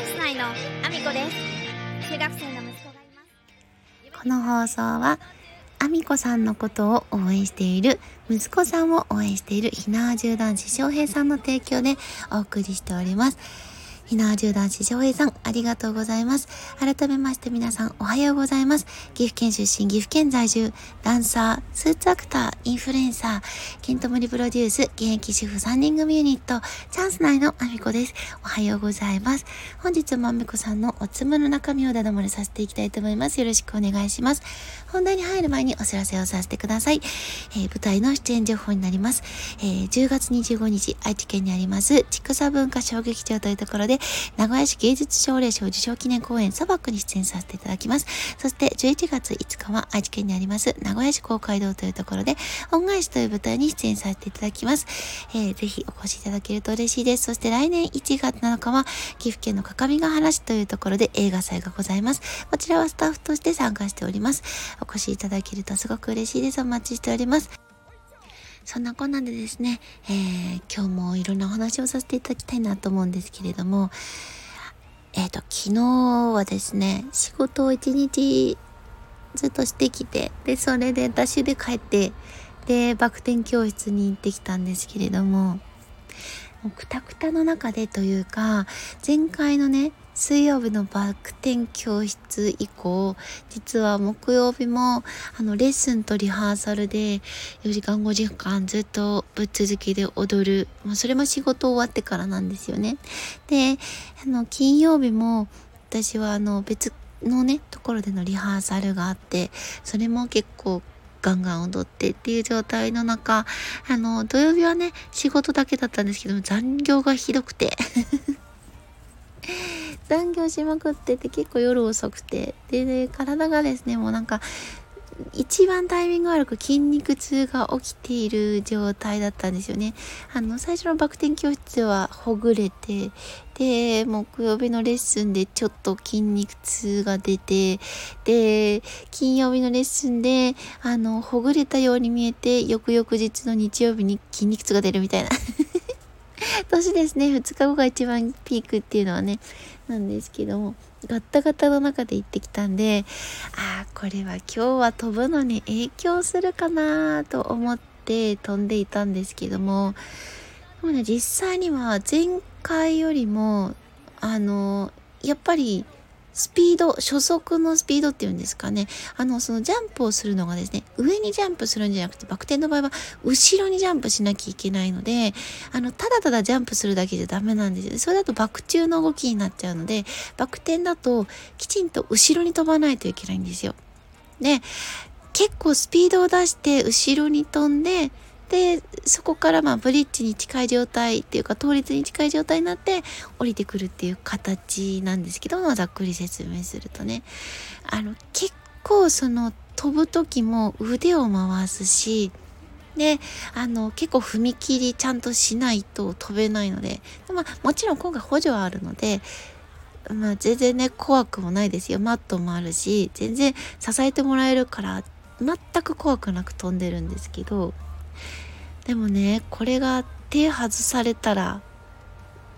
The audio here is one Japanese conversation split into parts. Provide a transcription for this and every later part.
ンス内のアミコです中学生の息子がいますこの放送は、あみこさんのことを応援している、息子さんを応援している、ひなわ縦男子翔平さんの提供でお送りしております。ひなわ縦男子翔平さん、ありがとうございます。改めまして皆さん、おはようございます。岐阜県出身、岐阜県在住、ダンサー、スーツアクター、インフルエンサー、ケントモリプロデュース、現役主婦3人組ユニット、チャンス内のあみこです。おはようございます。本日もあみこさんのおつむの中身をだだ漏れさせていきたいと思います。よろしくお願いします。本題に入る前にお知らせをさせてください。えー舞台の出演情報になります。えー10月25日、愛知県にあります、ちくさ文化小劇場というところで、名古屋市芸術奨励賞受賞記念公演、砂漠に出演させていただきます。そして11月5日は愛知県にあります、名古屋市公会堂というところで、恩返しという舞台に出演させていただきます。えーぜひお越しいただけると嬉しいです。そして来年1月7日は、岐阜県の各務原市というところで映画祭がございます。こちらはスタッフとして参加しております。お越しいただけるとすごく嬉しいです。お待ちしております。そんなこんなでですね、えー今日もいろんなお話をさせていただきたいなと思うんですけれども、えっ、と、昨日はですね、仕事を一日ずっとしてきて、で、それでダッシュで帰って、で、バク転教室に行ってきたんですけれども、もうくたくたの中でというか、前回のね、水曜日のバック転教室以降、実は木曜日も、あの、レッスンとリハーサルで、4時間5時間ずっとぶっ続きで踊る。まあ、それも仕事終わってからなんですよね。で、あの、金曜日も、私はあの、別のね、ところでのリハーサルがあって、それも結構、ガンガン踊ってっていう状態の中、あの、土曜日はね、仕事だけだったんですけども、残業がひどくて。残業しまくってて結構夜遅くてでで体がですねもうなんか一番タイミング悪く筋肉痛が起きている状態だったんですよね。あの、最初のバク転教室はほぐれて、で、木曜日のレッスンでちょっと筋肉痛が出て、で、金曜日のレッスンで、あの、ほぐれたように見えて、翌々日の日曜日に筋肉痛が出るみたいな。年ですね、2日後が一番ピークっていうのはね、なんですけども、ガッタガタの中で行ってきたんで、ああ、これは今日は飛ぶのに影響するかなと思って飛んでいたんですけども、でもね、実際には前回よりも、あの、やっぱり、スピード、初速のスピードっていうんですかね。あの、そのジャンプをするのがですね、上にジャンプするんじゃなくて、バク転の場合は、後ろにジャンプしなきゃいけないので、あの、ただただジャンプするだけじゃダメなんですよ。それだとバク宙の動きになっちゃうので、バク転だと、きちんと後ろに飛ばないといけないんですよ。で、結構スピードを出して、後ろに飛んで、で、そこからまあブリッジに近い状態っていうか倒立に近い状態になって降りてくるっていう形なんですけど、まざっくり説明するとね。あの、結構その飛ぶ時も腕を回すし、で、あの、結構踏切ちゃんとしないと飛べないので、まあもちろん今回補助はあるので、まあ全然ね、怖くもないですよ。マットもあるし、全然支えてもらえるから、全く怖くなく飛んでるんですけど、でもね、これが手外されたら、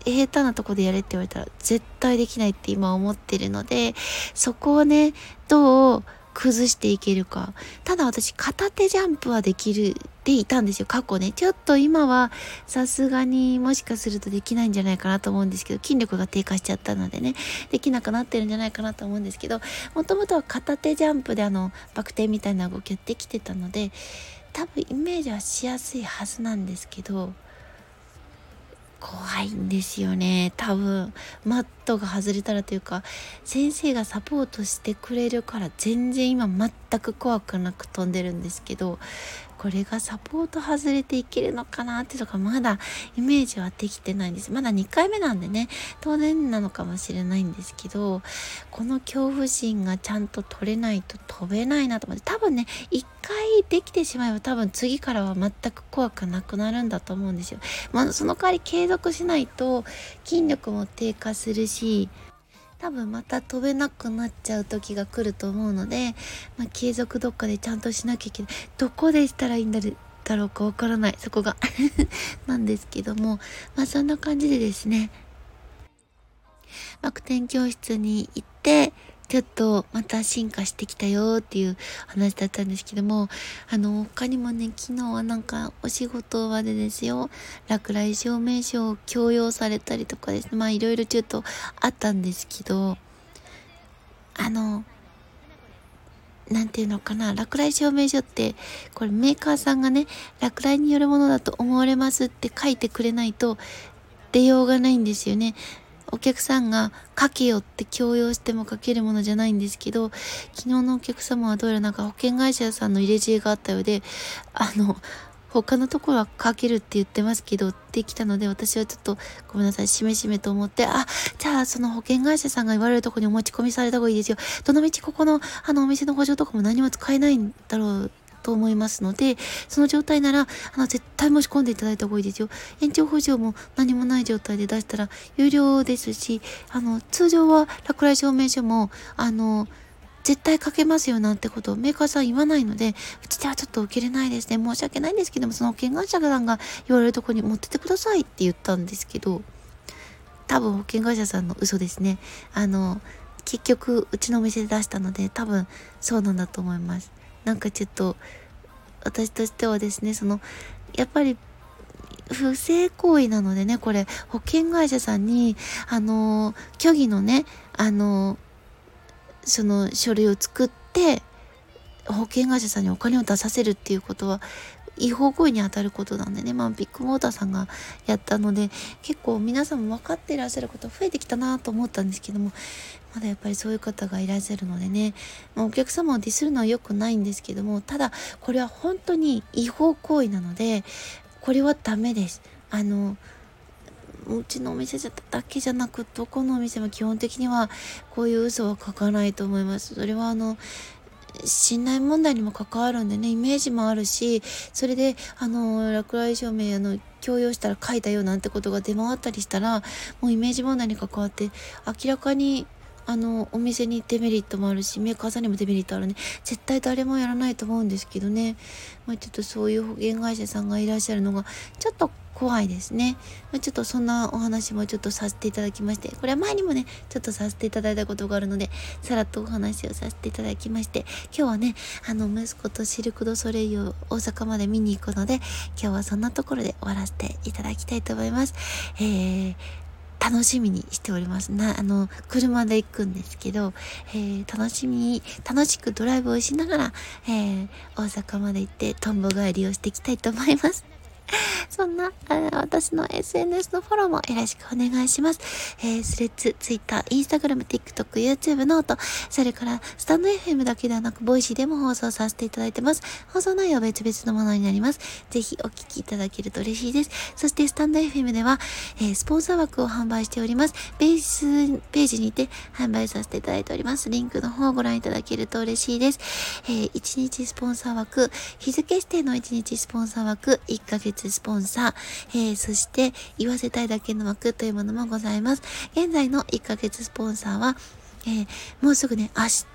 下手なとこでやれって言われたら絶対できないって今思ってるので、そこをね、どう崩していけるか。ただ私、片手ジャンプはできるっていたんですよ、過去ね。ちょっと今はさすがにもしかするとできないんじゃないかなと思うんですけど、筋力が低下しちゃったのでね、できなくなってるんじゃないかなと思うんですけど、もともとは片手ジャンプであの、バク転みたいな動きができてたので、多分イメージはしやすいはずなんですけど、怖いんですよね。多分マットが外れたらというか先生がサポートしてくれるから全然今全く怖くなく飛んでるんですけどこれがサポート外れていけるのかなってとかまだイメージはできてないんですまだ2回目なんでね当然なのかもしれないんですけどこの恐怖心がちゃんと取れないと飛べないなと思って多分ね1回できてしまえば多分次からは全く怖くなくなるんだと思うんですよ。まあ、その代わり継続しないと筋力も低下するし多分また飛べなくなっちゃう時が来ると思うので、まあ、継続どっかでちゃんとしなきゃいけない。どこでしたらいいんだろうかわからない。そこが。なんですけども。まあそんな感じでですね。バク転教室に行って、ちょっとまた進化してきたよっていう話だったんですけども、あの、他にもね、昨日はなんかお仕事場でですよ、落雷証明書を強要されたりとかですね、まあいろいろちょっとあったんですけど、あの、なんていうのかな、落雷証明書って、これメーカーさんがね、落雷によるものだと思われますって書いてくれないと、出ようがないんですよね。お客さんが書けよって強要しても書けるものじゃないんですけど、昨日のお客様はどうやらなんか保険会社さんの入れ知恵があったようで、あの、他のところは書けるって言ってますけど、できたので、私はちょっと、ごめんなさい、しめしめと思って、あ、じゃあ、その保険会社さんが言われるところにお持ち込みされた方がいいですよ。どのみちここの、あの、お店の補助とかも何も使えないんだろうと思いますので、その状態なら、あの、絶対申し込んでいただいた方がいいですよ。延長補助も何もない状態で出したら有料ですし、あの、通常は落雷証明書も、あの、絶対書けますよなんてことをメーカーさん言わないので、うちではちょっと受けれないですね。申し訳ないんですけども、その保険会社さんが言われるとこに持っててくださいって言ったんですけど、多分保険会社さんの嘘ですね。あの、結局、うちのお店で出したので、多分そうなんだと思います。なんかちょっと私としてはですねそのやっぱり不正行為なのでねこれ保険会社さんにあの虚偽のねあのその書類を作って保険会社さんにお金を出させるっていうことは違法行為に当たることなんでね、まあ、ビッグモーターさんがやったので結構皆さんも分かっていらっしゃること増えてきたなと思ったんですけどもまだやっぱりそういう方がいらっしゃるのでね、まあ、お客様をディスるのは良くないんですけどもただこれは本当に違法行為なのでこれはダメです。あのうちのお店だけじゃなくどこのお店も基本的にはこういう嘘は書かないと思います。それはあの信頼問題にも関わるんでね、イメージもあるし、それで、あの、落雷証明、あの、強要したら書いたよなんてことが出回ったりしたら、もうイメージ問題に関わって、明らかに、あの、お店にデメリットもあるし、メーカーさんにもデメリットあるね。絶対誰もやらないと思うんですけどね。まあ、ちょっとそういう保険会社さんがいらっしゃるのが、ちょっと怖いですね。ちょっとそんなお話もちょっとさせていただきまして、これは前にもね、ちょっとさせていただいたことがあるので、さらっとお話をさせていただきまして、今日はね、あの、息子とシルク・ド・ソレイユを大阪まで見に行くので、今日はそんなところで終わらせていただきたいと思います。えー楽しみにしております。な、あの、車で行くんですけど、えー、楽しみ、楽しくドライブをしながら、えー、大阪まで行って、トンボ帰りをしていきたいと思います。そんな、私の SNS のフォローもよろしくお願いします。えー、 Threads、ツイッター、インスタグラム、TikTok、YouTube、 note、それから、 stand.fm だけではなく、 Voicy でも放送させていただいてます。放送内容は別々のものになります。ぜひお聞きいただけると嬉しいです。そして、 stand.fm では、えー、スポンサー枠を販売しております。ベースページにて販売させていただいております。リンクの方をご覧いただけると嬉しいです。えー、1日スポンサー枠、日付指定の1日スポンサー枠、1ヶ月スポンサー、えー、そして言わせたいだけの枠というものもございます。現在の1ヶ月スポンサーは、えー、もうすぐね、明日、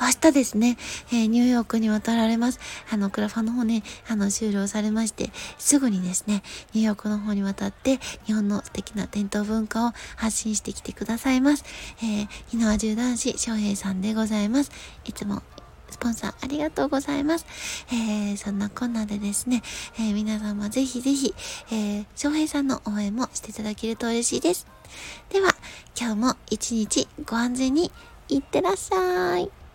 明日ですね、えー、ニューヨークに渡られます。あの、クラファンの方ね、あの、終了されまして、すぐにですね、ニューヨークの方に渡って、日本の素敵な伝統文化を発信してきてくださいます。えー、日の輪中男子、翔平さんでございます。いつもスポンサーありがとうございます。えー、そんなこんなでですね、えー、皆様ぜひぜひ、えー、翔平さんの応援もしていただけると嬉しいです。では、今日も一日ご安全にいってらっしゃい。